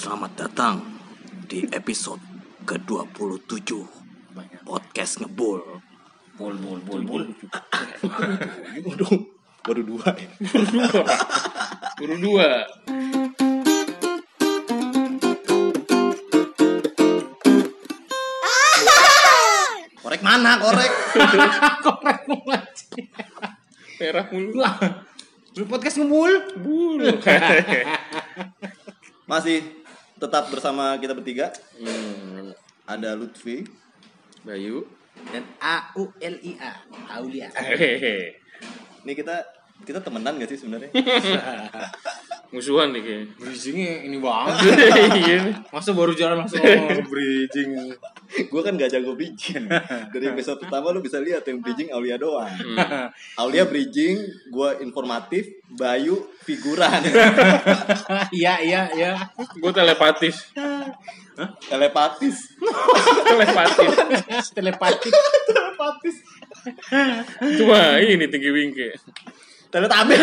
Selamat datang di episode ke-27 Podcast Ngebul Bol bol bol bol. Waduh, baru dua ya Buru dua. Korek mana korek? Korek mulai. Merah mulu lah. Lu podcast ngebul. Bulu. Masih tetap bersama kita bertiga hmm. Ada Lutfi Bayu. Dan A U L I A. Aulia. Hehehe. Ini kita kita temenan gak sih sebenarnya? Musuhan nih kayaknya. Bridgingnya ini banget. Iya. Masa baru jalan langsung bridging. gue kan gak jago bridging Dari episode pertama lu bisa lihat yang bridging Aulia doang Aulia bridging, gue informatif, Bayu figuran Iya iya iya. Gue telepatis. Telepatis telepatis. Telepatik. Telepatis Cuma ini tinggi wingke. Teletabis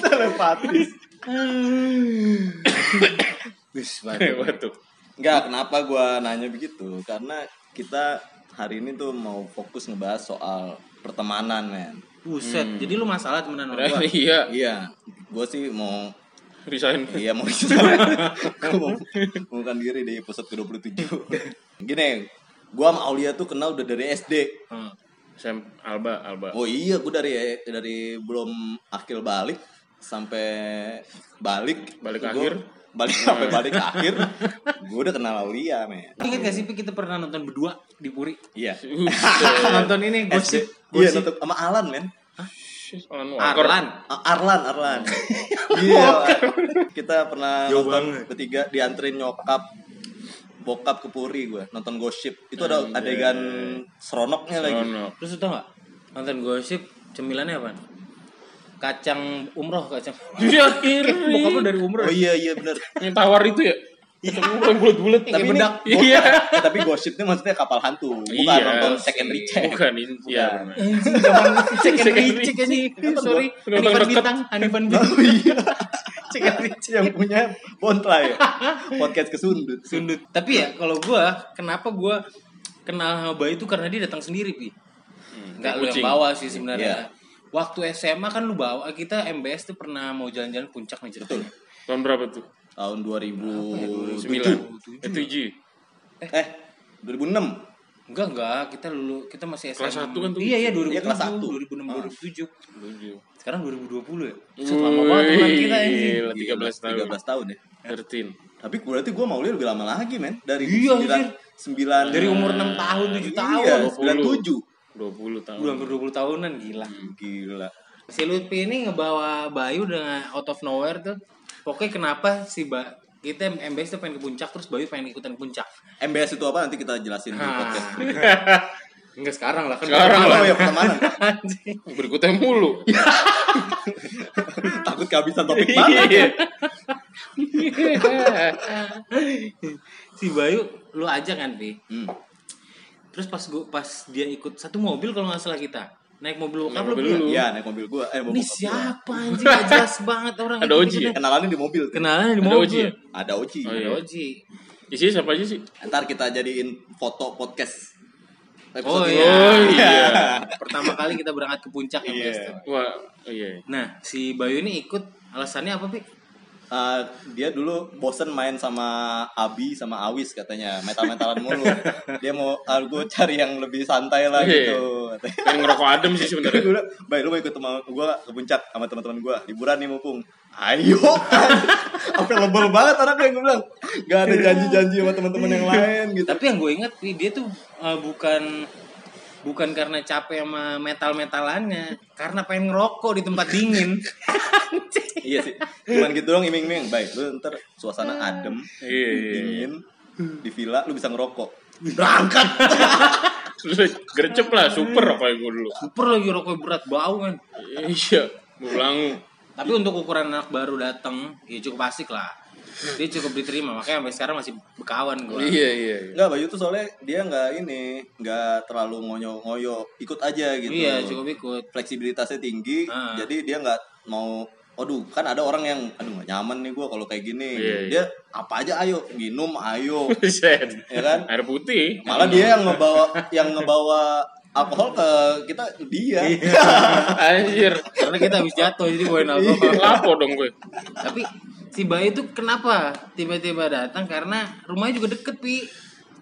Telepatis Wis Hebat tuh. Enggak, kenapa gua nanya begitu? Karena kita hari ini tuh mau fokus ngebahas soal pertemanan, men. Buset. Jadi lu masalah temenan sama gua. Iya. Iya, gue sih mau Resign. iya mau gue mau mengundurkan diri di episode ke-27. Gini, gua sama Aulia tuh kenal udah dari SD. Hmm. Sam Alba Alba. Oh iya, gue dari dari belum akil balik sampai balik Balik Gua- akhir. Balik sampai balik akhir gue udah kenal Aulia men Ingat gak sih Pi, kita pernah nonton berdua di Puri? iya nonton ini gosip. Iya Gosip. nonton sama Alan men. Arlan. Arlan Arlan iya kita pernah Jauh nonton bertiga dianterin nyokap bokap ke Puri gue nonton gosip itu ada Anjay. adegan seronoknya lagi Seronok. Terus lu tau gak? Nonton gosip cemilannya apa? Kacang umroh, kacang. Iya, akhir. Bokap lu dari umroh. oh iya iya bener Yang tawar itu ya? Yang yang bulat-bulat. tapi ini bedak. Iya. eh, tapi gosipnya maksudnya kapal hantu bukan Iya. nonton check and recheck Bukan ini. Iya. Benar. Zaman Cek and recheck aja. Sorry. Hanifan. Bintang, Hanifan Bintang. Oh iya. Cek and recheck yang punya Bontra ya. Podcast kesundut. Sundut. Tapi ya kalau gua, kenapa gua kenal sama Bayu itu karena dia datang sendiri, Pi. Enggak lu yang bawa sih sebenarnya. Waktu SMA kan lu bawa, kita MBS tuh pernah mau jalan-jalan puncak nih ceritanya. Tahun berapa tuh? Tahun 2007. Sembilan. Eh tujuh. Eh, 2006. Enggak, enggak, kita lulu kita masih SMA. Kelas satu kan tuh. Iya, iya, 2007, Iya, kelas satu. 2006, Ah. 2007. Tujuh. Sekarang 2020 ya. Lama banget teman kita ini. Gila, 13 tahun. 13 tahun ya. 13. Tapi berarti gue mau lebih lama lagi, men. Dari Iya, 9 anjir. 9 Dari umur 6 tahun, 7 tahun. Iya, 20. 97. 20 tahun. Udah hampir 20 tahunan gila. Gila. Si Lutfi ini ngebawa Bayu dengan out of nowhere tuh. Pokoknya kenapa si ba kita MBS tuh pengen ke puncak terus Bayu pengen ikutan puncak. MBS itu apa nanti kita jelasin di Ah. podcast. Enggak sekarang lah kan. Sekarang lah. ya pertemanan. Berikutnya mulu. Takut kehabisan topik banget. Iya. si Bayu lu aja kan, Pi. Hmm. Terus pas gua pas dia ikut satu mobil kalau nggak salah kita. Naik mobil bokap Naik lu, mobil lu. Iya, naik mobil gua. Eh, Ini mobil gua. siapa anjing gak jelas banget orang Ada Oji ikutnya. Kenalannya di mobil. Kenalan di Ada mobil. Oji ya? Ada Oji. Oh, Ada iya. Oji. Isinya siapa aja sih? Ntar kita jadiin foto podcast. Oh Episode iya. Oh, iya. Pertama kali kita berangkat ke puncak ya, Iya. Tuh. Wah, oh iya. Nah, si Bayu ini ikut alasannya apa, Pi? Uh, dia dulu bosen main sama Abi sama Awis katanya metal-metalan mulu. Dia mau ah, gue cari yang lebih santai lah gitu. Pengen ngerokok adem sih Gue sebenarnya. bilang, baik lu mau ikut sama gue ke puncak sama teman-teman gue liburan nih mumpung. Ayo apa lebel banget anaknya gue bilang. Gak ada janji-janji sama teman-teman yang lain gitu. Tapi yang gue inget, dia tuh uh, bukan bukan karena capek sama metal-metalannya, karena pengen ngerokok di tempat dingin. iya sih cuman gitu dong iming-iming baik lu ntar suasana adem Iya, iya. dingin di villa lu bisa ngerokok Berangkat. Terus gercep lah, super rokok gue dulu. Super lagi rokok berat bau kan. Iya, pulang. Tapi untuk ukuran anak baru datang, ya cukup asik lah. Dia cukup diterima, makanya sampai sekarang masih bekawan gue. Iya, iya. iya. Enggak, Bayu tuh soalnya dia nggak ini, nggak terlalu ngoyo-ngoyo, ikut aja gitu. Iya, cukup ikut. Fleksibilitasnya tinggi, Ah. jadi dia nggak mau aduh kan ada orang yang aduh gak nyaman nih gue kalau kayak gini Iya, iya. dia apa aja ayo minum ayo ya kan Air putih. malah dia yang ngebawa yang ngebawa alkohol ke kita dia Iya. Anjir. Karena kita habis jatuh jadi bawain alkohol. Lapo dong gue. Tapi si Bayu itu kenapa tiba-tiba datang karena rumahnya juga deket pi.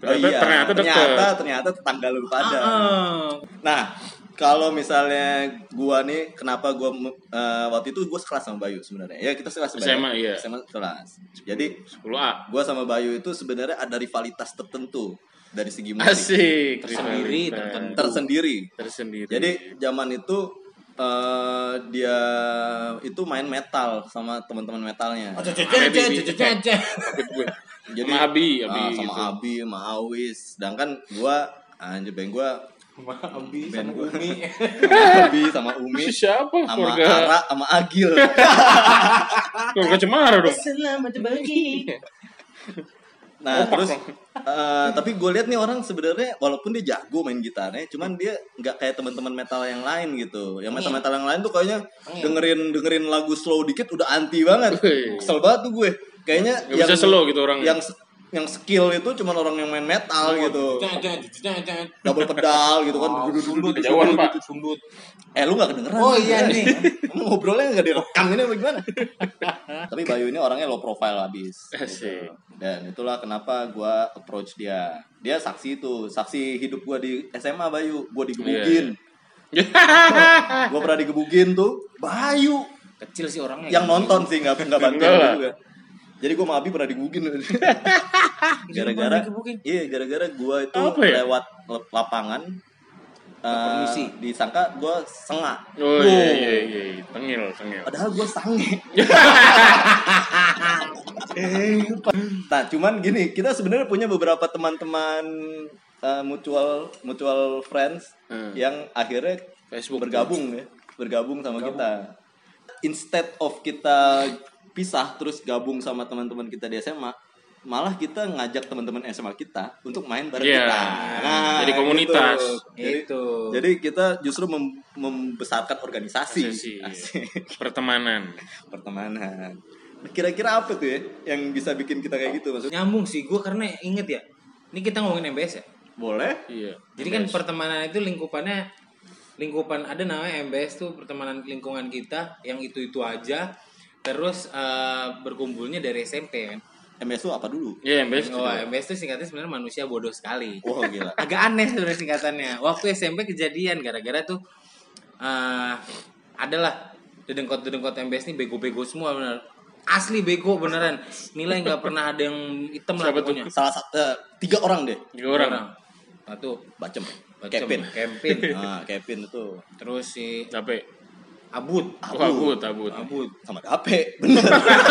Oh iya, Ternyata deket. ternyata ternyata tetangga lu pada. Ah, Nah, kalau misalnya gua nih kenapa gua eh, waktu itu gua sekelas sama Bayu sebenarnya. Ya kita sekelas sebenarnya. SMA, iya. SMA kelas. Jadi 10A. gua sama Bayu itu sebenarnya ada rivalitas tertentu dari segi musik Asik. Tersendiri, tertentu. tersendiri. Tersendiri. Jadi zaman itu eh, dia itu main metal sama teman-teman metalnya. Gue. Jadi Sama Abi, Abi ah, sama gitu. Abi, sama Awis. Sedangkan gua anjir beng gua Sama Abi sama gua. Umi. Abi sama Umi Siapa sama keluarga Ara sama Agil. keluarga Cemara dong. Selamat berbagi. Nah, Opak terus eh, tapi gue lihat nih orang sebenarnya walaupun dia jago main gitarnya, cuman dia nggak kayak teman-teman metal yang lain gitu. Yang metal-metal yang lain tuh kayaknya dengerin dengerin lagu slow dikit udah anti banget. Kesel banget tuh gue. Kayaknya Gak bisa slow gitu orang. Yang yang skill itu cuman orang yang main metal gitu. Double pedal gitu kan. Sundut, Kejauhan, Pak. Sundut. Eh lu gak kedengeran Oh, iya nih. Ngobrolnya gak direkam ini apa gimana Tapi Bayu ini orangnya low profile habis Asik. Dan itulah kenapa gua approach dia Dia saksi itu Saksi hidup gua di SMA Bayu Gua digebukin Gua pernah digebukin tuh Bayu Kecil sih orangnya. Yang nonton sih gak, nggak bantu juga jadi gua sama Abi pernah digebukin Gara-gara? Iya gara-gara gua itu Apa ya? lewat lapangan eh, Permisi. disangka gua sengak Oh iya iya iya. Tengil, tengil. Padahal gue sange. nah, cuman gini, kita sebenarnya punya beberapa teman-teman uh, mutual mutual friends Hmm. yang akhirnya Facebook bergabung ya, bergabung sama kita. Instead of kita pisah terus gabung sama teman-teman kita di SMA, malah kita ngajak teman-teman SMA kita untuk main bareng Iya. kita. Nah, Jadi komunitas. gitu. Jadi, Itu. jadi kita justru mem- membesarkan organisasi, Sesi. Asik. Pertemanan. pertemanan. Kira-kira apa tuh ya yang bisa bikin kita kayak gitu maksudnya? Nyambung sih gue karena inget ya. Ini kita ngomongin MBS ya. Boleh? Iya. Jadi kan pertemanan itu lingkupannya lingkupan ada namanya MBS tuh pertemanan lingkungan kita yang itu-itu aja. Terus eh, berkumpulnya dari SMP kan. MS itu apa dulu? Iya, yang best. Oh, MBS itu singkatnya sebenarnya manusia bodoh sekali. Wah gila. Agak aneh sebenarnya singkatannya. Waktu SMP kejadian gara-gara tuh eh adalah dedengkot-dedengkot MBS nih bego-bego semua bener. Asli bego beneran. Nilai nggak pernah ada yang hitam lah pokoknya. Salah satu eh, tiga orang deh. Tiga orang. Satu. Bacem. Bacem, Kevin. Kevin. Nah, Kevin itu. Terus si Capek. Abud. Oh, abut, abut. Abud. Sama Dape. Bener.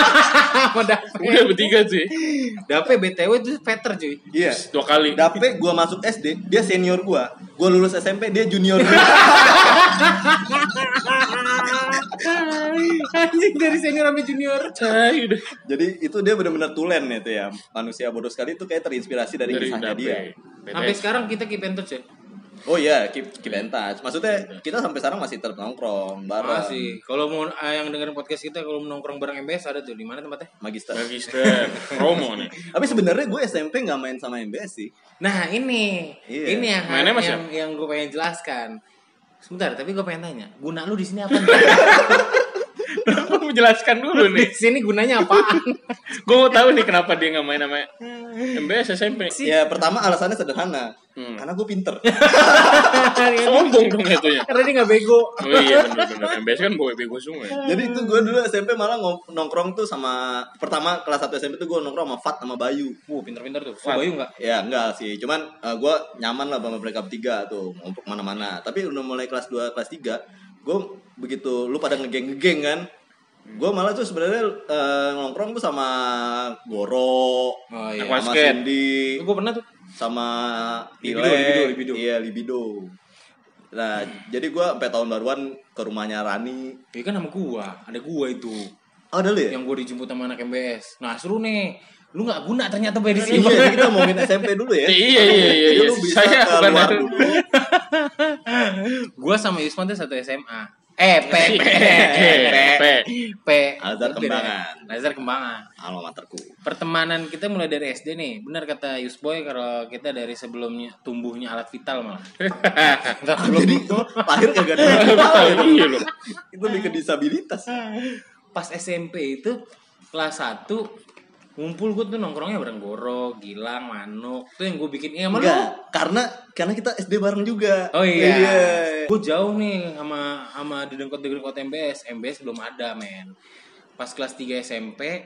Sama Dape. Udah bertiga sih. Dape BTW itu veter cuy. Iya. Dua kali. Dape gua masuk SD, dia senior gua. Gua lulus SMP, dia junior gua. Anjing dari senior sampai junior. Cai udah. Jadi itu dia benar-benar tulen itu ya. Manusia bodoh sekali itu kayak terinspirasi dari, Dari kisahnya Dape. dia. Sampai sekarang kita keep in touch ya. Oh iya, keep, keep in touch. Maksudnya kita sampai sekarang masih tetap nongkrong bareng. Masih. Kalau mau eh, yang dengerin podcast kita kalau mau nongkrong bareng MBS ada tuh di mana tempatnya? Magister. Magister. Promo nih. Tapi sebenarnya gue SMP nggak main sama MBS sih. Nah ini, Iya. ini yang Mainnya Mas, yang, yang gue pengen jelaskan. Sebentar, tapi gue pengen tanya, guna lu di sini apa? Kenapa menjelaskan dulu di nih? sini gunanya apaan? Gue mau tahu nih kenapa dia nggak main sama MBS SMP. Ya pertama alasannya sederhana. Hmm. Karena gue pinter. Sombong dong itunya. Karena dia nggak bego. Oh iya benar-benar MBS kan bawa bego semua. ya. Jadi itu gue dulu SMP malah nongkrong tuh sama pertama kelas 1 SMP tuh gue nongkrong sama Fat sama Bayu. Wuh, pinter-pinter tuh. So, Bayu nggak? Ya enggak sih, cuman gue nyaman lah sama mereka bertiga tuh ngumpul mana-mana. Tapi udah mulai kelas 2, kelas 3, gue begitu lu pada ngegeng-ngegeng kan. Gue malah tuh sebenarnya eh, nongkrong tuh sama Goro, Oh iya. Sama. Cindy, Gue pernah tuh. sama Libido, Ile. libido, libido. Iya, libido. Nah, jadi gue sampai tahun baruan ke rumahnya Rani. Ya kan sama gua, ada gua itu. Oh, ada lu ya? Yang gua dijemput sama anak MBS. Nah, seru nih. Lu nggak guna ternyata by di sini. Iya, jadi kita ngomongin SMP dulu ya. Iya iya iya. Jadi iya. lu bisa Saya keluar dulu. gua sama Yusman tuh satu SMA. Eh, P, P, P. P. Al-Azhar Kembangan. Lazar Kembangan. Alma materku. Pertemanan kita mulai dari SD nih. Benar kata Yusboy kalau kita dari sebelumnya tumbuhnya alat vital malah. Jadi lahir kagak ada Iya loh. Itu lebih ke disabilitas. Pas SMP itu kelas 1 ngumpul gue tuh nongkrongnya bareng Goro, Gilang, Manuk. Tuh yang gue bikin iya sama lu. Enggak, karena karena kita SD bareng juga. Oh iya. Gue jauh nih sama sama di dengkot dengkot MBS. MBS belum ada, men. Pas kelas 3 SMP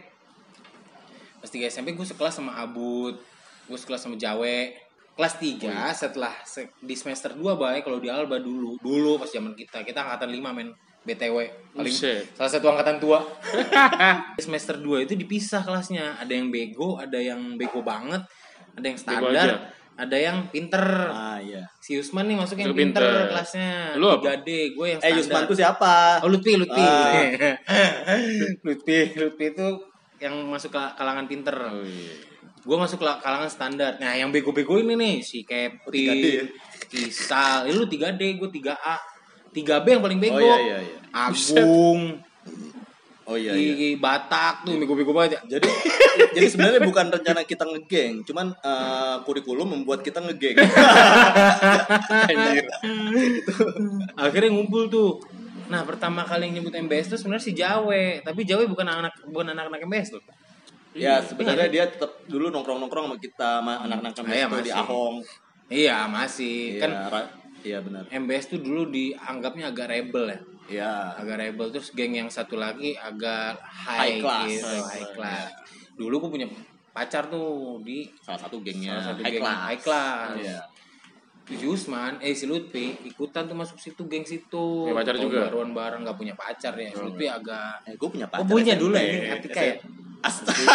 Pas 3 SMP gue sekelas sama Abud. Gue sekelas sama Jawe. Kelas 3 setelah se- di semester 2 baik kalau di Alba dulu. Dulu pas zaman kita. Kita angkatan 5, men. BTW. Paling Buset. salah satu angkatan tua. semester 2 itu dipisah kelasnya. Ada yang bego, ada yang bego banget, ada yang standar, ada yang pinter. Ah iya. Si Usman nih masuk yang pinter, pinter. kelasnya. Lu apa? 3D, gue yang Eh standar. Yusman tuh siapa? Oh Lutfi, Lutfi. Ah. Lutfi, Lutfi itu yang masuk ke kalangan pinter. Oh, iya. Gue masuk ke kalangan standar. Nah, yang bego-bego ini nih si Oh, 3D Kepi, ya? Eh, lu 3D, gue 3A. 3B yang paling bego. Oh iya iya iya. Agung, Oh iya iya. Batak tuh bego-bego banget. ya. Jadi jadi sebenarnya bukan rencana kita ngegeng, cuman eh, kurikulum membuat kita ngegeng. Anjir. Akhirnya ngumpul tuh. Nah, pertama kali yang nyebut MBS tuh sebenarnya si Jawe, tapi Jawe bukan anak bukan anak-anak MBS tuh. ya sebenarnya dia tetap dulu nongkrong-nongkrong sama kita sama anak-anak kami Iya, itu di masih. Ahong. Iya, masih. Iya, Kan Iya benar. MBS tuh dulu dianggapnya agak rebel ya. Iya. Agak rebel terus geng yang satu lagi agak High high, class. gitu, High high class. class. Dulu gue punya pacar tuh di Salah satu gengnya salah satu high geng class. high class. Iya. Si Usman, eh si Lutfi ikutan tuh masuk situ geng situ. Punya pacar Kalau juga? Baruan bareng nggak punya pacar ya. Si Lutfi agak Eh, gue punya pacar. Oh, punya SMP. dulu ini Atika ya? Astaga.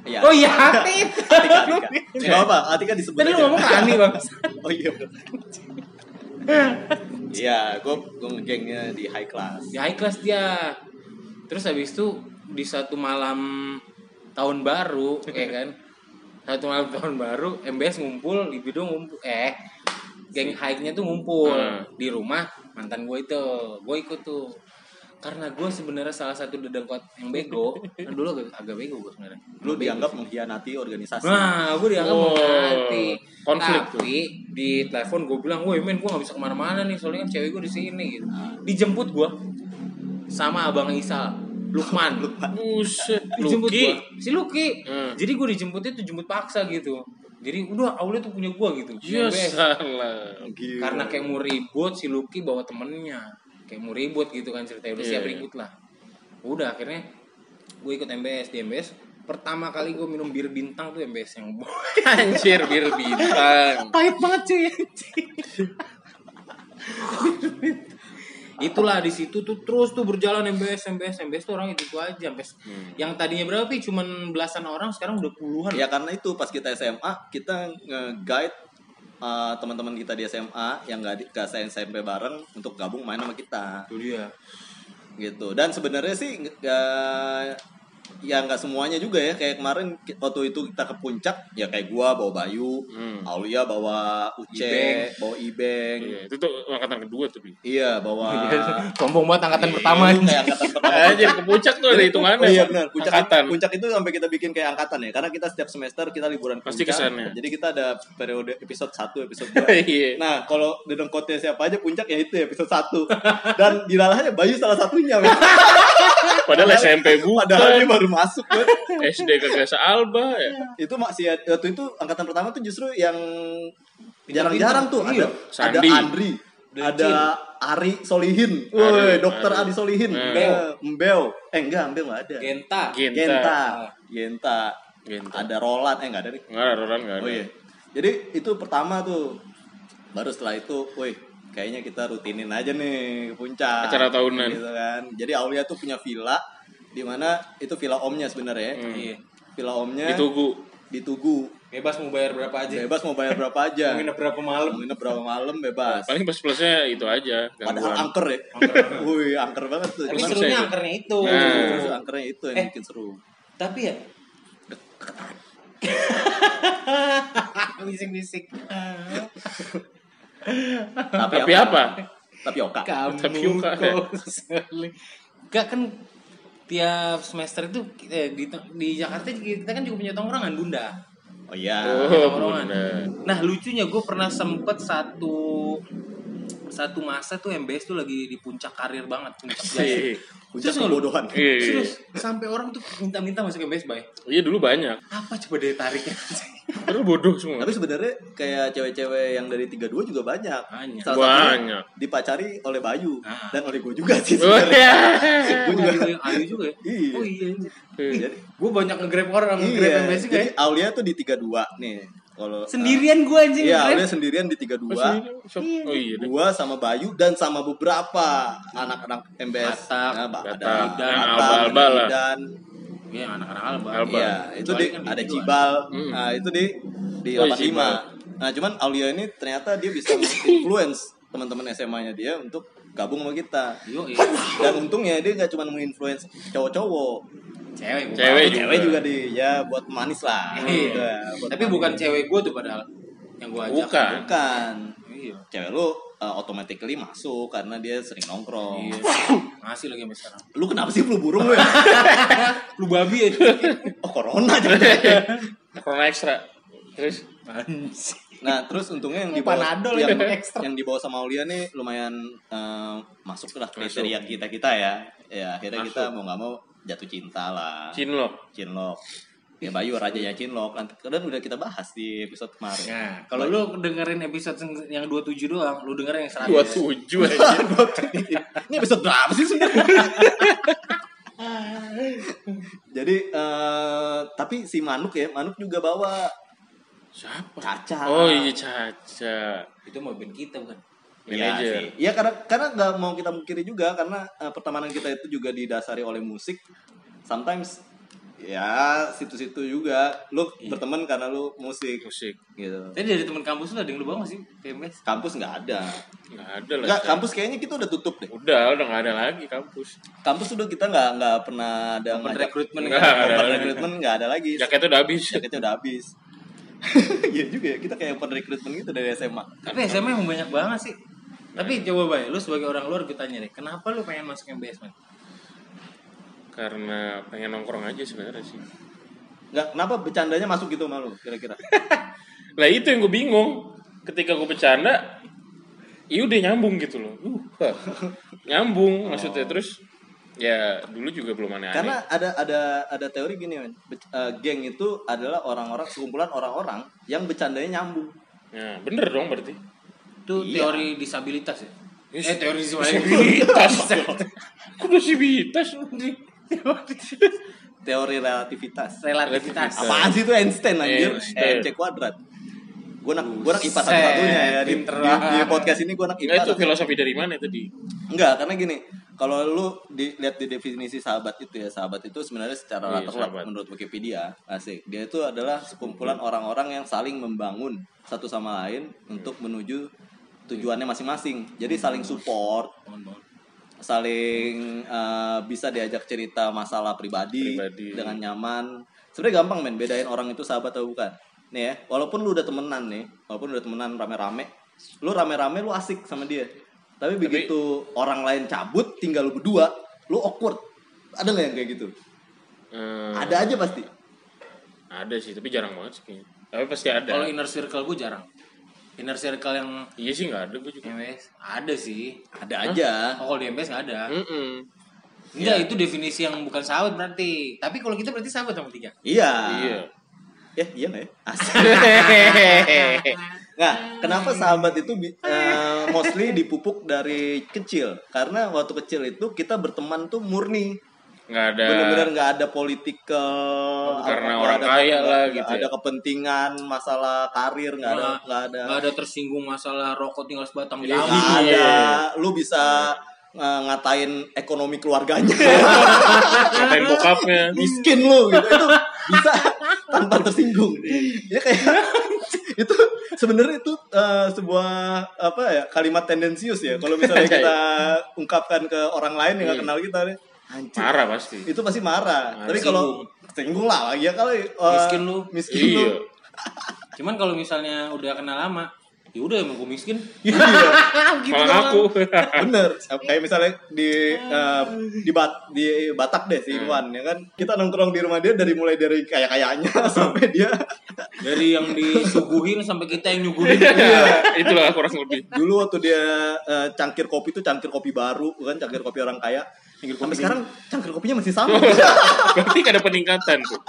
Iya. Oh iya, Atik. Atika, Atika. Nggak apa, Atika disebut Tadi lu ngomong Rani bang. Oh iya. Iya, gue gue ngegengnya di high class. Di high class dia. Terus habis itu di satu malam tahun baru, ya kan? Satu malam tahun baru, MBS ngumpul di Bidung ngumpul. Eh, geng high-nya tuh ngumpul Hmm. di rumah mantan gue itu. Gue ikut tuh. Karena gue sebenarnya salah satu dedengkot yang bego. Kan dulu agak, agak bego gue sebenarnya. Lu Bego dianggap sih. mengkhianati organisasi. Nah, gue dianggap Oh, mengganti. konflik tuh. Tapi di telepon gue bilang, woi men, gue gak bisa ke mana-mana nih, soalnya kan cewek gue di sini gitu. Dijemput gue sama abang Isal, Lukman. Buset. dijemput gue, si Luki. Hmm. Jadi gue dijemputnya tuh jemput paksa gitu. Jadi udah Aulia tuh punya gue gitu. Ya salah. Gila. Karena kayak mau ribut si Luki bawa temennya. Kayak mau ribut gitu kan ceritanya udah Iya, siap iya. ribut lah. Udah akhirnya gue ikut MBS di MBS. Pertama kali gue minum bir bintang tuh MBS yang Anjir bir bintang. pahit banget cuy. Itulah di situ tuh terus tuh berjalan MBS MBS MBS tuh orang itu, itu aja sampai yang tadinya berapa sih cuman belasan orang sekarang udah puluhan. Ya karena itu pas kita SMA kita nge-guide uh, teman-teman kita di SMA yang gak di ke SMP bareng untuk gabung main sama kita Itu dia. gitu. Dan sebenarnya sih nggak- ya nggak semuanya juga ya kayak kemarin waktu itu kita ke puncak ya kayak gua bawa Bayu, Hmm. Aulia bawa Uce, Ibeng. bawa Ibeng. Iya, itu tuh angkatan kedua tuh. Bi. Iya, bawa Sombong banget angkatan pertama Lu ini. kayak angkatan pertama. Anjir ke puncak tuh ada hitungannya. Oh iya benar. Puncak, Angkatan. puncak itu sampai kita bikin kayak angkatan ya. Karena kita setiap semester kita liburan ke Pasti puncak. kesannya. Jadi kita ada periode episode 1, episode 2. Iya. Nah, kalau dedengkotnya siapa aja puncak ya itu episode 1. Dan dilalahnya Bayu salah satunya. Padahal SMP Padahal dia baru masuk. men. SD kagak Alba ya. Itu masih waktu itu angkatan pertama tuh justru yang jarang-jarang tuh Iya. ada ada Sandi. Andri, ada Ari Solihin. Woi, dokter Ari. Solihin. Eh, Mbeo. Eh enggak, Mbeo enggak ada. Genta. Genta. Genta. Genta. Genta. Ada Roland, eh enggak ada nih. Enggak ada orang enggak ada. Oh iya. Jadi itu pertama tuh. Baru setelah itu, woi, kayaknya kita rutinin aja nih ke puncak. Acara tahunan. Gitu kan. Jadi Aulia tuh punya villa di mana itu villa omnya sebenarnya. Hmm. Iya. Villa omnya Di Tugu. di Tugu. Bebas mau bayar berapa aja. Bebas mau bayar berapa aja. Mau nginep berapa malam. Mau nginep berapa malam bebas. Paling plus plusnya itu aja. Padahal gangguan. angker ya. Wih, angker banget tuh. Tapi serunya angkernya itu. Nah. Justru angkernya itu yang Eh. bikin seru. Tapi ya bisik-bisik. Tapi, Tapi apa? tapioka. Kamu Tapioka. kok seling. Enggak kan tiap semester itu eh, di, di Jakarta kita kan juga punya tongkrongan Bunda. Oh iya. Oh, bunda. Nah lucunya gue pernah sempet satu satu masa tuh MBS tuh lagi di puncak karir banget puncak jaya. Sih. Puncak Serius nggak lu? kebodohan. Iya, iya. Serius sampai orang tuh minta-minta masuk MBS bay. Iya dulu banyak. Apa coba daya tariknya? Padahal bodoh semua. Tapi sebenarnya kayak cewek-cewek yang dari 32 juga banyak. Banyak. Salah satunya Banyak. dipacari oleh Bayu Ah. dan oleh gue juga sih Oh sebenarnya. iya. Gue juga Ayu juga ya? Iya. Oh iya. Jadi, Gue banyak nge-grab orang, nge-grab iya. MBS juga Jadi ya. Aulia tuh di 32 nih. Kalau Sendirian gue anjing Iya. Aulia sendirian di 32. Oh iya. deh. Gua sama Bayu dan sama beberapa anak-anak MBS. Batak, Nah, Ba- Batak, ada dan Batak, Iya anak-anak Alba. Alba. Iya, itu di kan ada Cibal. Hmm. Nah, itu di di Oh, 85. Cibal. Nah, cuman Aulia ini ternyata dia bisa influence teman-teman SMA-nya dia untuk gabung sama kita. Yo, iya. Dan untungnya dia nggak cuma menginfluence cowok-cowok, Cewek. gua Cewek juga. cewek juga di ya buat manis lah. Gitu, buat Tapi manis. bukan cewek gue tuh padahal yang gue ajak. Bukan. bukan. Iya. Cewek lu uh, automatically masuk karena dia sering nongkrong. Iya. Masih lagi sampai sekarang. Lu kenapa sih flu burung lu ya? Lu babi ya. oh, corona aja. Corona ekstra. Terus. Nah, terus untungnya yang dibawa Panadol yang, ekstra. yang dibawa sama Aulia nih lumayan eh, masuk lah kriteria kita kita ya. Ya, akhirnya kita Masuk. mau nggak mau jatuh cinta lah. cinlok. Cinlok. Ya Bayu rajanya Cinlok. Nanti kadang udah kita bahas di episode kemarin. Nah, kalau lu dengerin episode yang 27 doang, lu dengerin yang 100. Dua tujuh aja. Ini episode berapa sih sebenarnya? Jadi eh, tapi si Manuk ya, Manuk juga bawa Siapa? Caca. Oh iya Caca. Itu mau band kita bukan? Iya Manajer. sih. Iya karena karena nggak mau kita mungkiri juga karena eh, pertemanan kita itu juga didasari oleh musik. Sometimes ya situ-situ juga lu berteman karena lu musik Musik. gitu. Tadi dari teman kampus lu ada yang lu bawa gak sih? PMS? Kampus nggak ada. Nggak ada lah. Enggak, Cak. kampus kayaknya kita udah tutup deh. Udah, udah nggak ada lagi kampus. Kampus udah kita nggak nggak pernah ada Open ngajak- recruitment Nggak kan? ada lagi. recruitment nggak ada lagi. Jaketnya udah habis. Jaketnya udah habis. Iya juga ya, kita kayak open recruitment gitu dari SMA. Tapi SMA emang banyak banget sih. Tapi coba bay, lu sebagai orang luar gue tanya deh, kenapa lu pengen masuk MBS man? Karena pengen nongkrong aja sebenarnya sih. Nggak, kenapa bercandanya masuk gitu malu kira-kira? Lah itu yang gue bingung. Ketika gue bercanda, iya udah nyambung gitu loh. Uh, nyambung maksudnya terus ya dulu juga belum aneh-aneh. Karena ada ada ada teori gini men, Be- eh, geng itu adalah orang-orang sekumpulan orang-orang yang bercandanya nyambung. Nah, bener dong berarti. Itu Iya. teori disabilitas ya? Yes. Eh teori Disabilitas. Kok disabilitas? Teori relativitas. relativitas. Apaan sih itu Einstein anjir? Einstein. MC kuadrat. Gue nak gue nak IPA satu-satunya ya di, di, di podcast ini gue nak IPA. Enggak itu filosofi dari mana tadi? Enggak, karena gini, kalau lu dilihat di definisi sahabat itu ya, sahabat itu sebenarnya secara Iya, menurut Wikipedia, asik. Dia itu adalah sekumpulan orang-orang yang saling membangun satu sama lain untuk menuju tujuannya masing-masing. Jadi saling support, saling eh, bisa diajak cerita masalah pribadi, Pribadi. dengan nyaman. Sebenarnya gampang men bedain orang itu sahabat atau bukan. Nih ya, walaupun lu udah temenan nih, walaupun udah temenan rame-rame, lu rame-rame lu asik sama dia. Tapi begitu orang lain cabut, tinggal lu berdua, lu awkward. Ada nggak yang kayak gitu? Eh, Ada aja pasti. ada sih, tapi jarang banget sih kayaknya. Tapi pasti ada. Kalau inner circle gue jarang. Inner circle yang Iya sih nggak ada gue juga. MBS ada sih. Ada aja. Oh, kalau di MBS nggak ada. Mm-mm. Enggak, itu definisi yang bukan sahabat berarti. Tapi kalau kita berarti sahabat sama tiga. Iya. Iya. Ya, iya nggak ya? Asik. Nah, kenapa sahabat itu eh, mostly dipupuk dari kecil? Karena waktu kecil itu kita berteman tuh murni. Nggak ada. Bener-bener nggak ada political. Karena nggak orang ada- kaya nggak- lah nggak gitu Ada ya. kepentingan, masalah karir nggak ada, Nggak- ada. Nggak ada tersinggung masalah rokok tinggal sebatang Iya, jamu. Nggak ada. Iya. Lu bisa ngatain ekonomi keluarganya. Ngatain bokapnya. miskin lu gitu itu bisa tanpa tersinggung ya kayak itu sebenarnya itu eh, sebuah apa ya kalimat tendensius ya kalau misalnya kita ungkapkan ke orang lain yang nggak kenal kita nih anjir Marah pasti. itu pasti marah Marah, tapi kalau tersinggung lah ya kalau eh, Miskin lu. miskin lu Iya. Cuman kalau misalnya udah kenal lama, ya udah emang gue miskin Iya. gitu aku. Bener, kayak misalnya di eh, di Bat di Batak deh si Irwan ya kan. Kita nongkrong di rumah dia dari mulai dari kaya kayanya sampai dia dari yang disuguhin sampai kita yang nyuguhin Iya, itulah kurang lebih. dulu waktu dia eh, cangkir kopi itu cangkir kopi baru kan cangkir kopi orang kaya. Sampai sekarang cangkir kopinya masih sama. Berarti gak ada peningkatan tuh.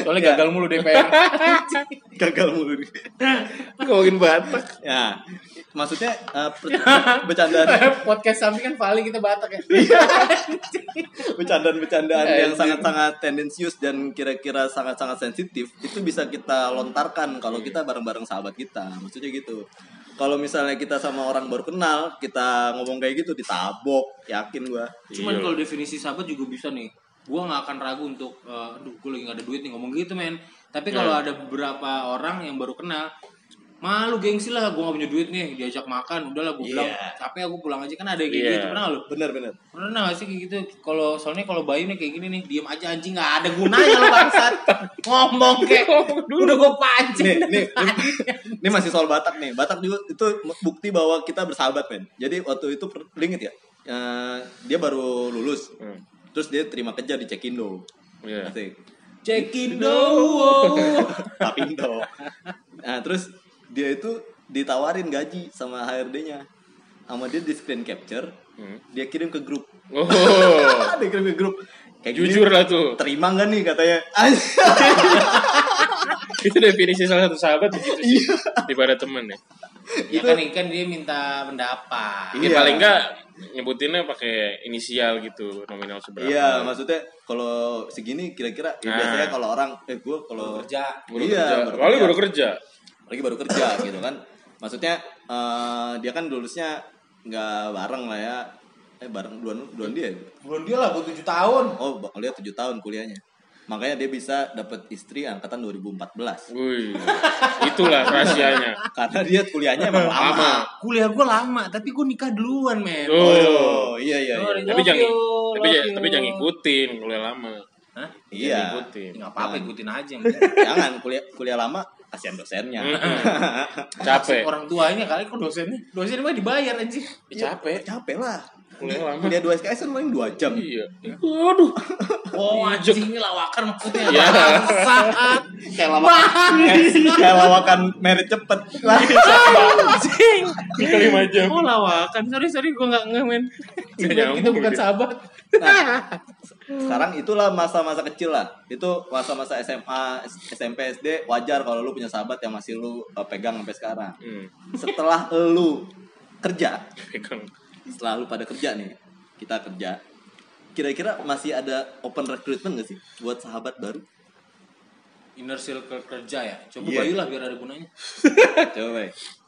soalnya gagal mulu DPR. Gagal mulu. Ngomongin Batak. Ya, maksudnya per- bercandaan. Podcast samping kan paling kita batak ya. Bercandaan-bercandaan yang sangat-sangat tendensius dan kira-kira sangat-sangat sensitif itu bisa kita lontarkan kalau kita bareng-bareng sahabat kita. Maksudnya gitu kalau misalnya kita sama orang baru kenal kita ngomong kayak gitu ditabok yakin gua cuman Iya. kalau definisi sahabat juga bisa nih gua nggak akan ragu untuk eh, aduh gue lagi gak ada duit nih ngomong gitu men tapi kalau Iya. ada beberapa orang yang baru kenal malu gengsi lah gue gak punya duit nih diajak makan udahlah gue bilang Iya. capek aku pulang aja kan ada yang kayak Iya. gitu pernah nggak lu bener-bener pernah nggak sih kayak gitu kalau soalnya kalau Bayu nih kayak gini nih diem aja anjing nggak ada gunanya lo bangsat ngomong kayak udah gue pancing nih, nih, ini, ini masih soal Batak nih. Batak juga itu bukti bahwa kita bersahabat, men. Jadi waktu itu inget ya, eh, dia baru lulus, Hmm. terus dia terima kerja di Cekindo. Iya. Asik. cekin dong Tapindo. Nah, terus dia itu ditawarin gaji sama HRD-nya. Sama dia di screen capture, Hmm. dia kirim ke grup. Oh, dia kirim ke grup. Kayak gini, jujur lah tuh. Terima nggak nih katanya? Itu definisi salah satu sahabat begitu sih. Daripada teman ya. ya kan kan dia minta pendapat Ini Iya. paling enggak nyebutinnya pakai inisial gitu, nominal seberapa. Iya, maksudnya kalau segini kira-kira ya Nah. biasanya kalau orang eh gue kalau kerja Baru Iya, kerja. baru kerja. baru kerja. Lagi baru kerja gitu kan. Maksudnya eh, dia kan lulusnya nggak bareng lah ya. Eh bareng duluan duluan dia. ya? belum dia lah buat tujuh tahun Oh, dia 7 tahun kuliahnya. Makanya dia bisa dapat istri angkatan 2014. Wih, itulah rahasianya. Karena dia kuliahnya emang lama. Lama. kuliah gue lama tapi gue nikah duluan men Oh, Oh, iya iya. Oh, iya. tapi Love jangan you, tapi, love ja- you. tapi jangan ikutin kuliah lama. Hah? Iya. Jangan ikutin. nggak apa-apa ikutin aja Jangan kuliah kuliah lama kasihan dosennya. Capek. orang tuanya kali kok dosennya dosennya mah dibayar aja Ya, capek. Capek lah. Kuliah lama. Kuliah 2 SKS kan paling 2 jam. Iya. Waduh. oh anjing ini lawakan maksudnya Iya. Bangsat. Kayak lawakan, kayak, lawakan merit cepet. Lah. anjing Tiga lima jam. oh lawakan sorry sorry gue nggak nggak men Nggak kita nyambung bukan sahabat Sekarang itulah masa-masa kecil lah. Itu masa-masa SMA, SMP, SD wajar kalau lu punya sahabat yang masih lu uh, pegang sampai sekarang. Hmm. Setelah lu kerja, Pegang. setelah lu pada kerja nih, kita kerja. Kira-kira masih ada open recruitment gak sih buat sahabat baru? inner circle kerja ya coba Iya. Bayu lah biar ada gunanya Coba.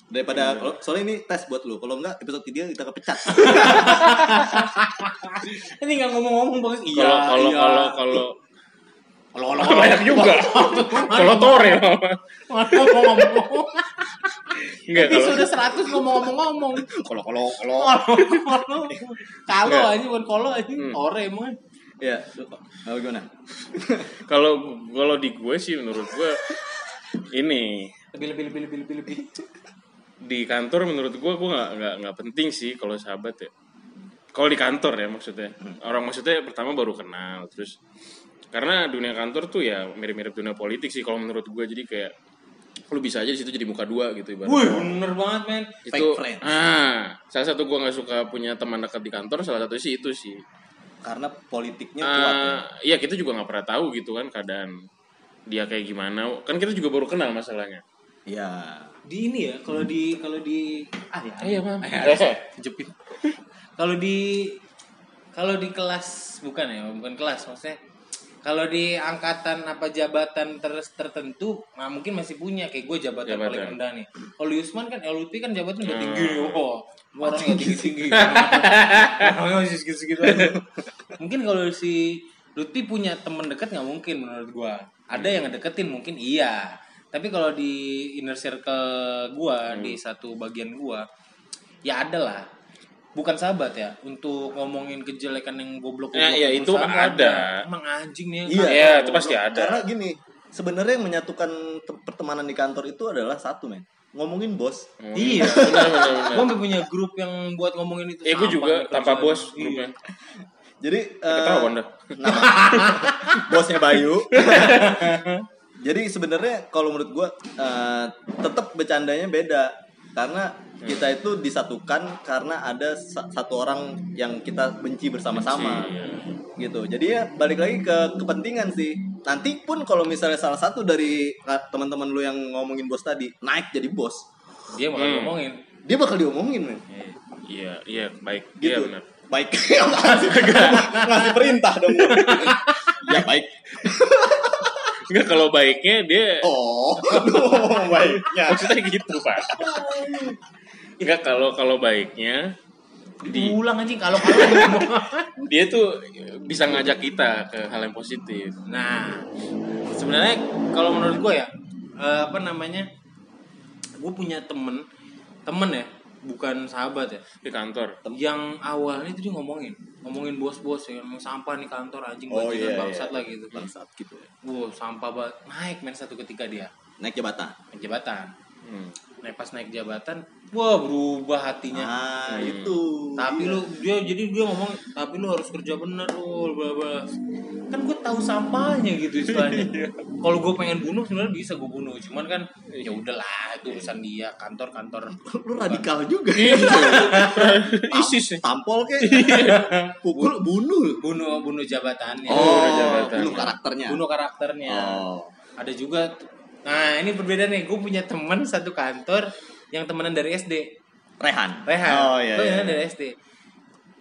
Daripada kalau- soalnya ini tes buat lu. Kalau enggak episode tiga kita kepecat. ini nggak ngomong-ngomong banget iya Kalau kalau iya. kalau kalau kalau kalau banyak juga. Kalau tore mama. ngomong-ngomong Enggak kalau episode 100 ngomong-ngomong Kalau kalau kalau kalau aja bukan kalau aja Hmm. ore emang ya, mau gimana? kalau kalau di gue sih menurut gue ini lebih lebih lebih lebih lebih lebih di kantor menurut gue gue nggak nggak nggak penting sih kalau sahabat ya kalau di kantor ya maksudnya orang maksudnya pertama baru kenal terus karena dunia kantor tuh ya mirip-mirip dunia politik sih kalau menurut gue jadi kayak lu bisa aja di situ jadi muka dua gitu ibaratnya. Wih, bener banget men itu Fake friends. ah salah satu gue nggak suka punya teman dekat di kantor salah satu sih itu sih Karena politiknya kuat ya. Ah, iya kita juga nggak pernah tahu gitu kan keadaan dia kayak gimana kan kita juga baru kenal masalahnya Ya. Di ini ya kalau di kalau di ah ya iya mam. Jepit. Kalau di kalau di kelas bukan ya bukan kelas maksudnya kalau di angkatan apa jabatan ter- tertentu nah mungkin masih punya kayak gue jabatan, Jabatan. paling rendah nih. Kalau Yusman kan LUT kan jabatan udah Hmm. tinggi nih oh orangnya tinggi tinggi. Orangnya masih segitu segitu mungkin kalau si Lutfi punya temen dekat nggak mungkin menurut gua. Ada yang ngedeketin mungkin iya tapi kalau di inner circle gua di satu bagian gua ya ada lah bukan sahabat ya untuk ngomongin kejelekan yang goblok Ya, iya, itu ada. emang anjing nih Iya, Iya, itu pasti ada. Karena gini, sebenarnya yang menyatukan te- pertemanan di kantor itu adalah satu, men. ngomongin bos. Iya. benar benar benar punya grup yang buat ngomongin itu. eh gue juga nih tanpa bos Iya. grupnya Jadi eh, ketahuan dah nama bosnya Bayu. Jadi sebenarnya kalau menurut gua eh, tetap bercandanya beda karena kita itu disatukan karena ada sa- satu orang yang kita benci bersama-sama Benci, gitu. Jadi ya balik lagi ke kepentingan sih. Nanti pun kalau misalnya salah satu dari eh, teman-teman lu yang ngomongin bos tadi naik jadi bos, Dia bakal Hmm. ngomongin. dia bakal diomongin men. iya iya baik Gitu. iya benar Baik. Apaan sih? Ngasih perintah dong. ya baik. Enggak kalau baiknya dia Oh, aduh, baiknya. maksudnya gitu pak. Enggak kalau kalau baiknya di Ulang anjing kalau kalau. Dia tuh bisa ngajak kita ke hal yang positif. Nah, sebenarnya kalau menurut gue ya, eh, apa namanya, gue punya temen, temen ya, bukan sahabat ya, di kantor yang awalnya itu dia ngomongin, ngomongin bos-bos ya, yang sampah nih kantor anjing Oh, bajingan iya, bangsat iya. lah gitu. Bangsat gitu ya. Wow, sampah banget. Naik men satu ketika dia Naik jabatan. naik jabatan. hmm. Naik pas naik jabatan, wah berubah hatinya. Ah, Hmm. itu. Tapi lu dia jadi dia ngomong tapi lu harus kerja bener lu bla bla. Kan gue tahu sampahnya gitu istilahnya. Kalau gue pengen bunuh sebenarnya bisa gue bunuh, cuman kan ya udahlah itu urusan dia kantor-kantor. lu radikal juga. Iya. ISIS Tampol kek. Pukul bunuh. Bunuh bunuh jabatannya. Oh, bunuh jabatan. bunuh karakternya. Bunuh karakternya. Oh. Ada juga Nah, ini berbeda nih. Gue punya teman satu kantor yang temenan dari SD. Rehan. Rehan. Oh iya. Iya. temenan dari SD.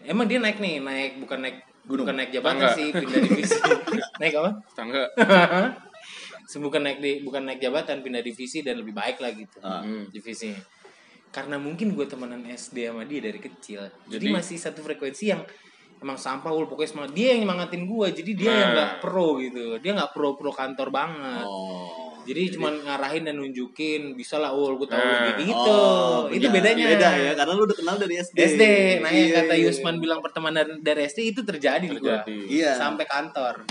Emang dia naik nih, naik bukan naik Gunung. bukan naik jabatan Tangga. sih, pindah divisi. naik apa? tangga bukan naik di bukan naik jabatan pindah divisi dan lebih baik lah gitu Ah. Hmm. divisinya karena mungkin gue temenan SD sama dia dari kecil jadi, Jadi- masih satu frekuensi yang emang sampah ul pokoknya semangat dia yang nyemangatin gue jadi dia yang Nah. nggak pro gitu dia nggak pro pro kantor banget Oh. Jadi cuman ngarahin dan nunjukin bisa lah ul gue tahu lu kayak gitu Oh, itu beda- bedanya Beda ya, karena lu udah kenal dari SD. SD nah yang Iya, kata iya. Yusman bilang pertemanan dari SD itu terjadi, terjadi Iya. sampai kantor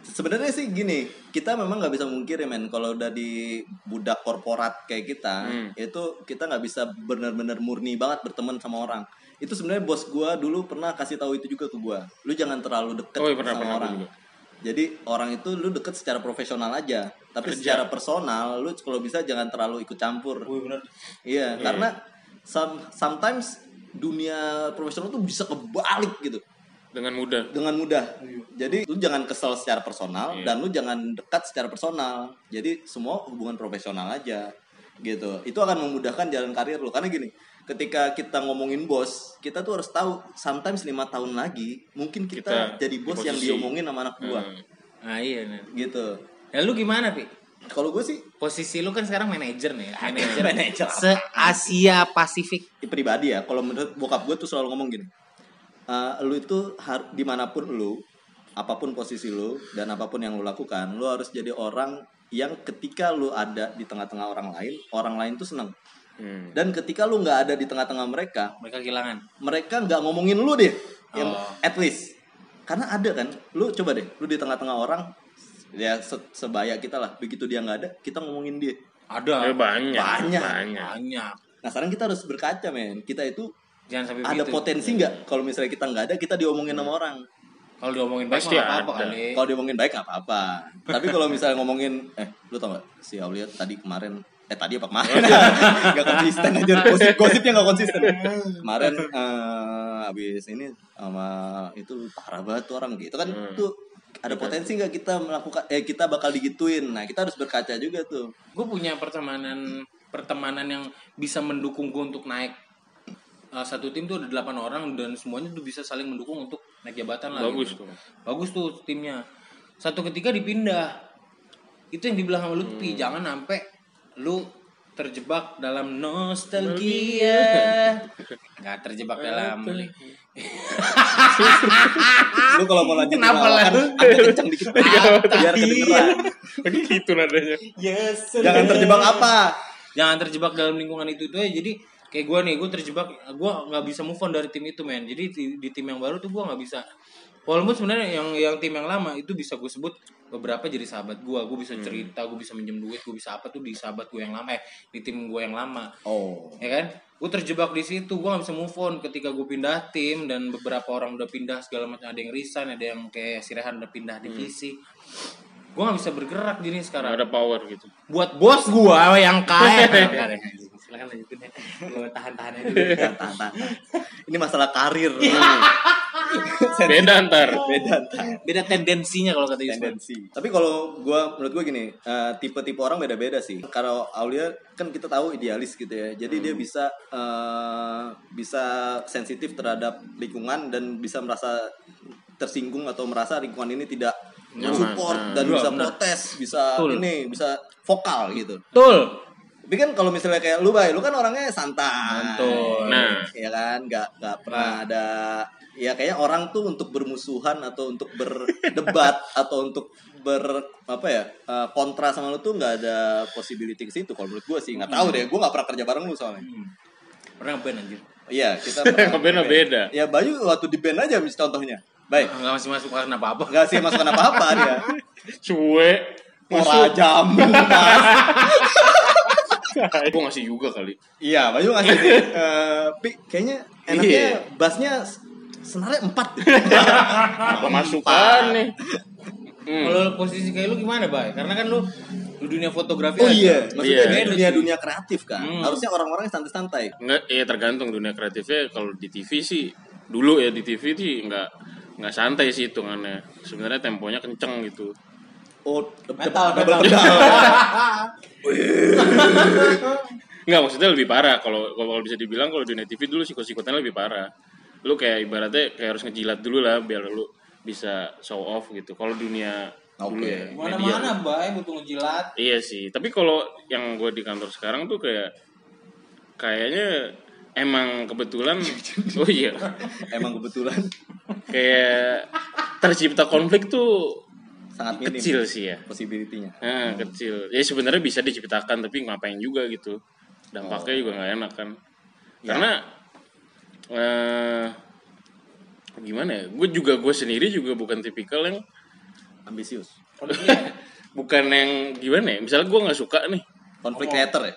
Sebenarnya sih gini, kita memang nggak bisa mungkiri men kalau udah di budak korporat kayak kita, Hmm. itu kita nggak bisa benar-benar murni banget berteman sama orang. Itu sebenarnya bos gua dulu pernah kasih tahu itu juga ke gua. Lu jangan terlalu deket Oh, iya, pernah, sama pernah, orang. juga. Jadi orang itu lu deket secara profesional aja, tapi Kerja. secara personal lu kalau bisa jangan terlalu ikut campur. Wih, bener. Iya, karena some- sometimes dunia profesional tuh bisa kebalik gitu dengan mudah dengan mudah. Jadi lu jangan kesel secara personal Iya. dan lu jangan dekat secara personal. Jadi semua hubungan profesional aja gitu. Itu akan memudahkan jalan karir lu karena gini, ketika kita ngomongin bos, kita tuh harus tahu sometimes lima tahun lagi mungkin kita, Kita jadi di bos yang posisi. diomongin sama anak gua Hmm. nah iya nah. gitu. Ya lu gimana, Pi? Kalau gue sih Posisi lu kan sekarang manajer nih, manajer. Manajer Se Asia Pasifik. pribadi ya. Kalau menurut bokap gue tuh selalu ngomong gini, "Eh, lu itu har- di mana pun lu, apa pun posisi lu dan apa pun yang lu lakukan, lu harus jadi orang yang ketika lu ada di tengah-tengah orang lain, orang lain tuh seneng. Hmm. Dan ketika lu nggak ada di tengah-tengah mereka, Mereka kehilangan. mereka nggak ngomongin lu deh, yang Oh. at least. Karena ada kan, lu coba deh, lu di tengah-tengah orang, ya se- sebaya kita lah. Begitu dia nggak ada, kita ngomongin dia. Ya, Ada. banyak Banyak. banyak Banyak. Nah sekarang kita harus berkaca men, kita itu Jangan sampai ada begitu. potensi nggak kalau misalnya kita nggak ada, kita diomongin sama orang. Kalau diomongin baik Pasti mah apa-apa ada. kali. Kalau diomongin baik nggak apa-apa. Tapi kalau misalnya ngomongin, eh, lu tau gak si Aulia tadi kemarin, eh tadi apa kemarin? gak konsisten aja, gosip gosipnya gak konsisten. Kemarin eh habis ini sama itu parah banget tuh orang gitu kan Hmm. tuh ada potensi nggak kita melakukan eh kita bakal digituin nah kita harus berkaca juga tuh Gue punya pertemanan pertemanan yang bisa mendukung gue untuk naik. Eh, satu tim tuh ada 8 orang dan semuanya tuh bisa saling mendukung untuk naik jabatan lah. bagus gitu. tuh Bagus tuh timnya. Satu ketika dipindah. Itu yang dibilang sama lu tuh, Pi, Hmm. jangan sampai lu terjebak dalam nostalgia. Nggak terjebak dalam lu kalau mau lanjut Kenapa lah? agak kencang dikit biar kedengeran lagi gitu nadanya Yes. jangan terjebak apa Jangan terjebak dalam lingkungan itu itu aja. Jadi kayak gue nih, gue terjebak, gue nggak bisa move on dari tim itu men. Jadi di, di tim yang baru tuh gue nggak bisa. Walaupun sebenarnya yang yang tim yang lama itu bisa gue sebut beberapa jadi sahabat gue gue Hmm. bisa cerita gue bisa minjem duit gue bisa apa tuh di sahabat gue yang lama eh, di tim gue yang lama. Oh. ya kan? Gue terjebak di situ gue gak bisa move on ketika gue pindah tim dan beberapa orang udah pindah segala macam. Ada yang resign ada yang kayak si Rehan udah pindah divisi. Gue gak bisa bergerak gini Nggak sekarang ada power gitu. Buat bos gue yang kaya. Ya, silakan lanjutin ya Lu tahan-tahan aja dulu Tahan, tahan, tahan. Ini masalah karir. beda ntar Beda ntar. beda tendensinya kalau kata tendensi. Tapi kalau gua menurut gua gini, eh, tipe-tipe orang beda-beda sih. Kalau Aulia kan kita tahu idealis gitu ya. Jadi dia bisa eh, bisa sensitif terhadap lingkungan dan bisa merasa tersinggung atau merasa lingkungan ini tidak Nyaman. support Nah. dan Iya, bisa protes, bisa Betul. ini, bisa vokal gitu. betul Tapi kan kalau misalnya kayak lu, Bay, lu kan orangnya santai. Betul. Nah. ya kan, nggak nggak pernah ada ya kayaknya orang tuh untuk bermusuhan atau untuk berdebat atau untuk ber apa ya eh, kontra sama lu tuh nggak ada possibility ke situ. Kalau menurut gue sih nggak tahu deh. Gue nggak pernah kerja bareng lu soalnya. Pernah ngeband anjir? Iya kita pernah Ngeband beda. ya Bayu waktu di band aja mis contohnya. Baik nggak masih masuk karena apa apa nggak sih masukan apa apa dia. Cuek. Ora jam gue ngasih juga kali iya Bayu ngasih sih Eh, pi kayaknya enaknya Iya. bassnya senarnya empat apa masukan nih Hmm. kalau posisi kayak lu gimana bay karena kan lu di dunia fotografi Oh aja. iya, maksudnya Iya. di dunia dunia kreatif kan. Hmm. Harusnya orang-orang yang santai-santai. Enggak, ya tergantung dunia kreatifnya. Kalau di TV sih dulu ya di TV sih nggak nggak santai sih hitungannya. Sebenarnya temponya kenceng gitu. Oh, Metal, double metal. pedal. Nggak maksudnya lebih parah. Kalau kalau bisa dibilang kalau dunia TV dulu sikut-sikutannya lebih parah. Lu kayak ibaratnya kayak harus ngejilat dulu lah biar lu bisa show off gitu. Kalau dunia Oke. ya mana media. mana bay butuh ngejilat Iya sih, tapi kalau yang gue di kantor sekarang tuh kayak kayaknya emang kebetulan oh iya Emang kebetulan kayak tercipta konflik tuh sangat minim kecil sih ya. possibility-nya. Nah, kecil. Ya sebenarnya bisa diciptakan tapi ngapain juga gitu. Dampaknya juga nggak enak kan. Karena eh gimana ya? Gue juga gue sendiri juga bukan tipikal yang Ambisius. bukan yang gimana ya? Misalnya gue nggak suka nih. Konflik creator ya?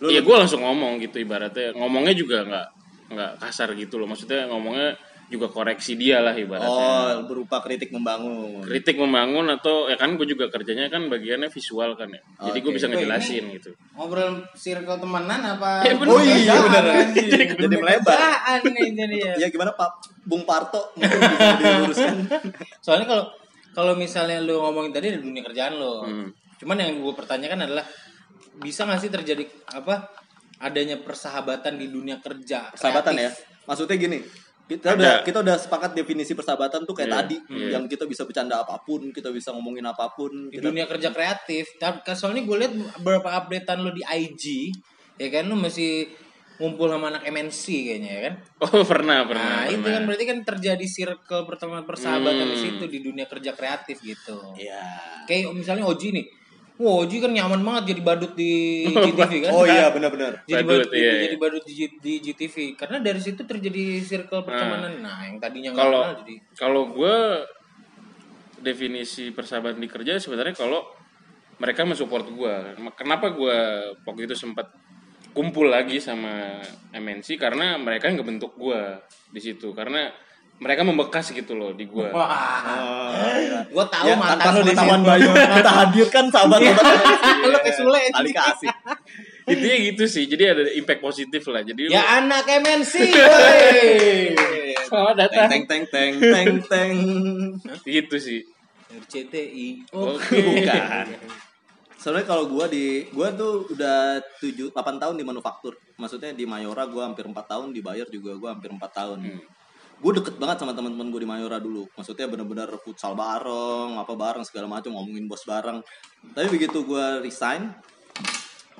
Lu Iya gue langsung ngomong gitu ibaratnya. Ngomongnya juga nggak nggak kasar gitu loh. Maksudnya ngomongnya juga koreksi dia lah ibaratnya. Oh, berupa kritik membangun. Kritik membangun atau ya kan gue juga kerjanya kan bagiannya visual kan ya. Jadi gue bisa Oh, ngejelasin ini- gitu. ngobrol circle temenan apa Ya, bener. Oh iya benar. Anjing. Jadi melebar. Nih jadi ya Ya gimana Pak Bung Parto diluruskan. soalnya kalau kalau misalnya lu ngomongin tadi di dunia kerjaan lo Hmm. cuman yang gue pertanyakan adalah bisa nggak sih terjadi apa adanya persahabatan di dunia kerja Persahabatan ya. kreatif? Maksudnya gini, kita Ada. udah kita udah sepakat definisi persahabatan tuh kayak Iya, tadi iya. yang kita bisa bercanda apa pun, kita bisa ngomongin apa pun, di kita dunia kerja kreatif tapi soalnya gue lihat beberapa updatean lo di IG ya kan lu masih ngumpul sama anak MNC kayaknya ya kan Oh pernah pernah. nah itu pernah. kan berarti kan terjadi circle pertemuan persahabatan di Hmm. situ di dunia kerja kreatif gitu Iya. kayak misalnya Oji nih Wah, Oji kan nyaman banget jadi badut di GTV kan? Oh iya benar-benar. jadi Badut, badut, iya, jadi iya. badut di, di GTV karena dari situ terjadi circle pertemanan. Nah. Yang tadinya nggak Kalau kenal jadi kalau gue definisi persahabatan di kerja sebenarnya kalau mereka mensupport gue. Kenapa gue waktu itu sempat kumpul lagi sama MNC karena mereka nggak bentuk gue di situ. Karena mereka membekas gitu loh di gue. wah Oh, iya. gue tahu Ya, mantan tanpa lu situ Bayu kita hadirkan sahabat sahabat Lu kayak Sule, kali kasih Intinya gitu sih. Jadi ada impact positif lah. Jadi ya anak MNC selamat datang. teng teng teng teng teng Gitu sih. RCTI Oke. bukan soalnya kalau gua di gua tuh udah 7 8 tahun di manufaktur maksudnya di Mayora gua hampir 4 tahun di Bayer juga gua hampir 4 tahun Hmm. Gue deket banget sama teman-teman gue di Mayora dulu. Maksudnya bener-bener futsal bareng apa bareng segala macam ngomongin bos bareng. Tapi begitu gue resign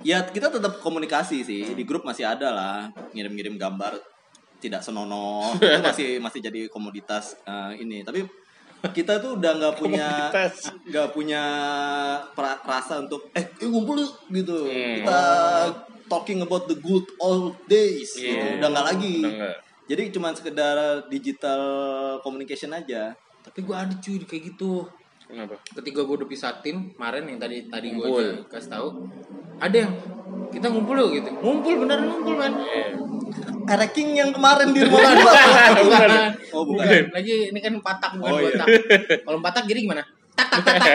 ya kita tetap komunikasi sih. Di grup masih ada lah ngirim-ngirim gambar tidak senonoh. Itu masih masih jadi komoditas eh, ini. Tapi kita tuh udah nggak punya nggak punya pra- rasa untuk eh ngumpul yuk gitu. Hmm. kita talking about the good old days. Iya. udah nggak lagi. Udah. Jadi cuma sekedar digital communication aja. tapi gue ada cuy kayak gitu Kenapa? ketika gue udah pisah tim kemarin yang tadi tadi gue kasih tahu ada yang kita ngumpul yuk gitu ngumpul beneran ngumpul man Eh, Ereking yang kemarin di rumah gua. bukan. Oh, bukan. lagi ini kan patak bukan Oh, iya. botak kalau patak jadi gimana tak tak tak tak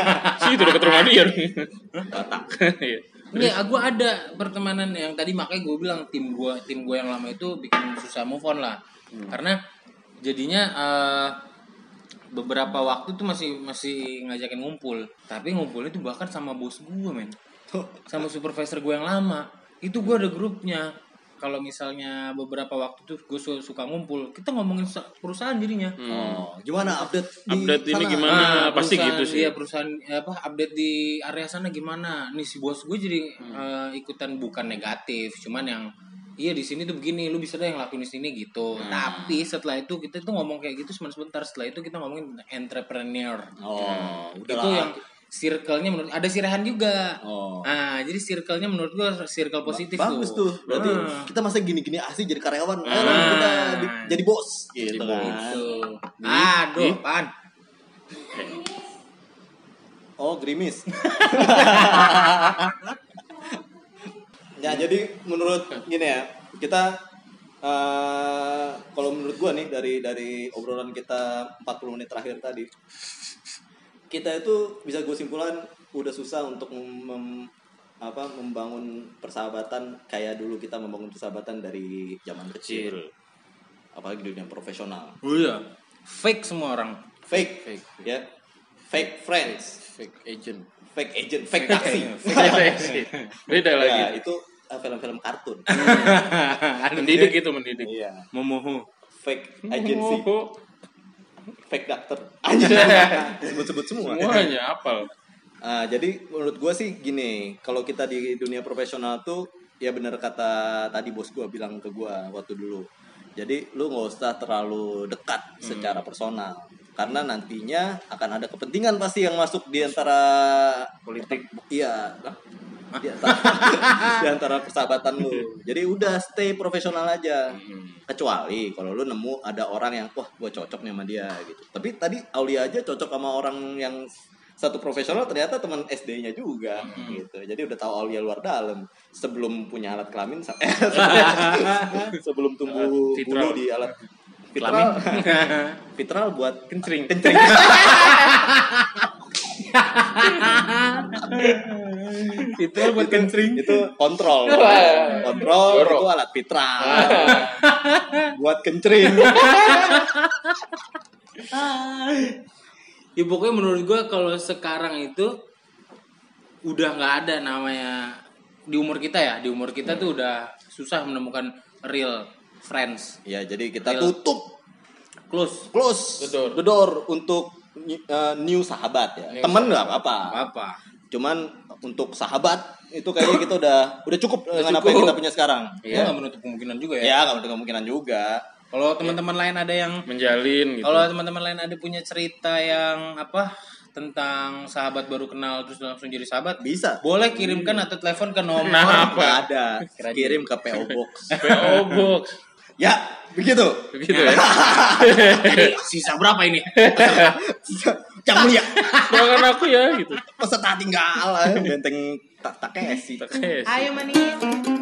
Sih itu dekat rumah dia. Batak. Iya. Ini gue ada pertemanan yang tadi makanya gue bilang tim gue tim gue yang lama itu bikin susah move on lah. Karena jadinya eh, beberapa waktu tuh masih masih ngajakin ngumpul. Tapi ngumpulnya tuh bahkan sama bos gue men. Sama supervisor gue yang lama. Itu gue ada grupnya kalau misalnya beberapa waktu tuh gue su- suka ngumpul kita ngomongin sa- perusahaan jadinya Oh, gimana update di Update ini sana? gimana? Ah, pasti gitu sih. Iya perusahaan apa update di area sana gimana? Nih si bos gue jadi eh, ikutan bukan negatif, cuman yang iya di sini tuh begini, lu bisa deh yang lakuin di sini gitu. Tapi setelah itu kita tuh ngomong kayak gitu cuma sebentar. Setelah itu kita ngomongin entrepreneur. Oh, udah itu yang circle-nya menurut ada si Rehan juga. Oh. Ah, jadi circle-nya menurut gua circle positif Bagus tuh. Berarti Ah. kita masa gini-gini asli jadi karyawan. Ayo Ah. kita di- jadi bos gitu kan. Gitu. Aduh, pan. Oh, gerimis. ya, jadi menurut gini ya, kita eh kalau menurut gua nih dari dari obrolan kita 40 menit terakhir tadi, kita itu bisa gue simpulkan udah susah untuk mem- apa membangun persahabatan kayak dulu kita membangun persahabatan dari zaman kecil. Apalagi di dunia profesional. Oh iya. Fake semua orang. Fake, Fake. ya. Fake friends, Fake agent. fake agent, fake taxi. Beda Ya, lagi. itu uh, film-film kartun. Mendidik itu mendidik. Iya. Momoho. Fake agency, fake doctor. Anjir. Sebut-sebut semua. Semuanya apal. Ah, jadi menurut gue sih gini, kalau kita di dunia profesional tuh ya bener kata tadi bos gue bilang ke gue waktu dulu. Jadi lu nggak usah terlalu dekat secara personal, karena nantinya akan ada kepentingan pasti yang masuk di antara Politik. Iya, di antara, di antara persahabatan lu. Jadi udah stay profesional aja. Kecuali kalau lu nemu ada orang yang wah gue cocok nih sama dia gitu. Tapi tadi Aulia aja cocok sama orang yang satu profesional ternyata teman SD-nya juga gitu. Jadi udah tahu Aulia luar dalam sebelum punya alat kelamin eh, sebelum tumbuh bulu di alat Fitral. Fitral buat Kencring. kencing. itu buat kencring. itu kontrol kontrol Jorok. itu alat fitral buat kencring Ya pokoknya menurut gua kalau sekarang itu udah nggak ada namanya di umur kita ya, di umur kita tuh udah susah menemukan real friends, ya jadi kita Real. tutup close. close The door. the door untuk uh, new sahabat ya. New temen nggak apa-apa. Apa? cuman untuk sahabat itu kayaknya kita udah udah cukup dengan apa yang cukup. kita punya sekarang. Ya nggak menutup kemungkinan juga ya. ya nggak ada kemungkinan juga. Kalau teman-teman lain ada yang Menjalin gitu. kalau teman-teman lain ada punya cerita yang apa tentang sahabat baru kenal terus langsung jadi sahabat, bisa. boleh kirimkan atau telepon ke nomor. Nah, nggak ada. Kirim ke PO Box. PO Box. Ya begitu Begitu ya. Jadi, sisa berapa ini? yang mulia Doakan aku ya gitu. peserta tinggal benteng tak tak kesi. Ayo manis.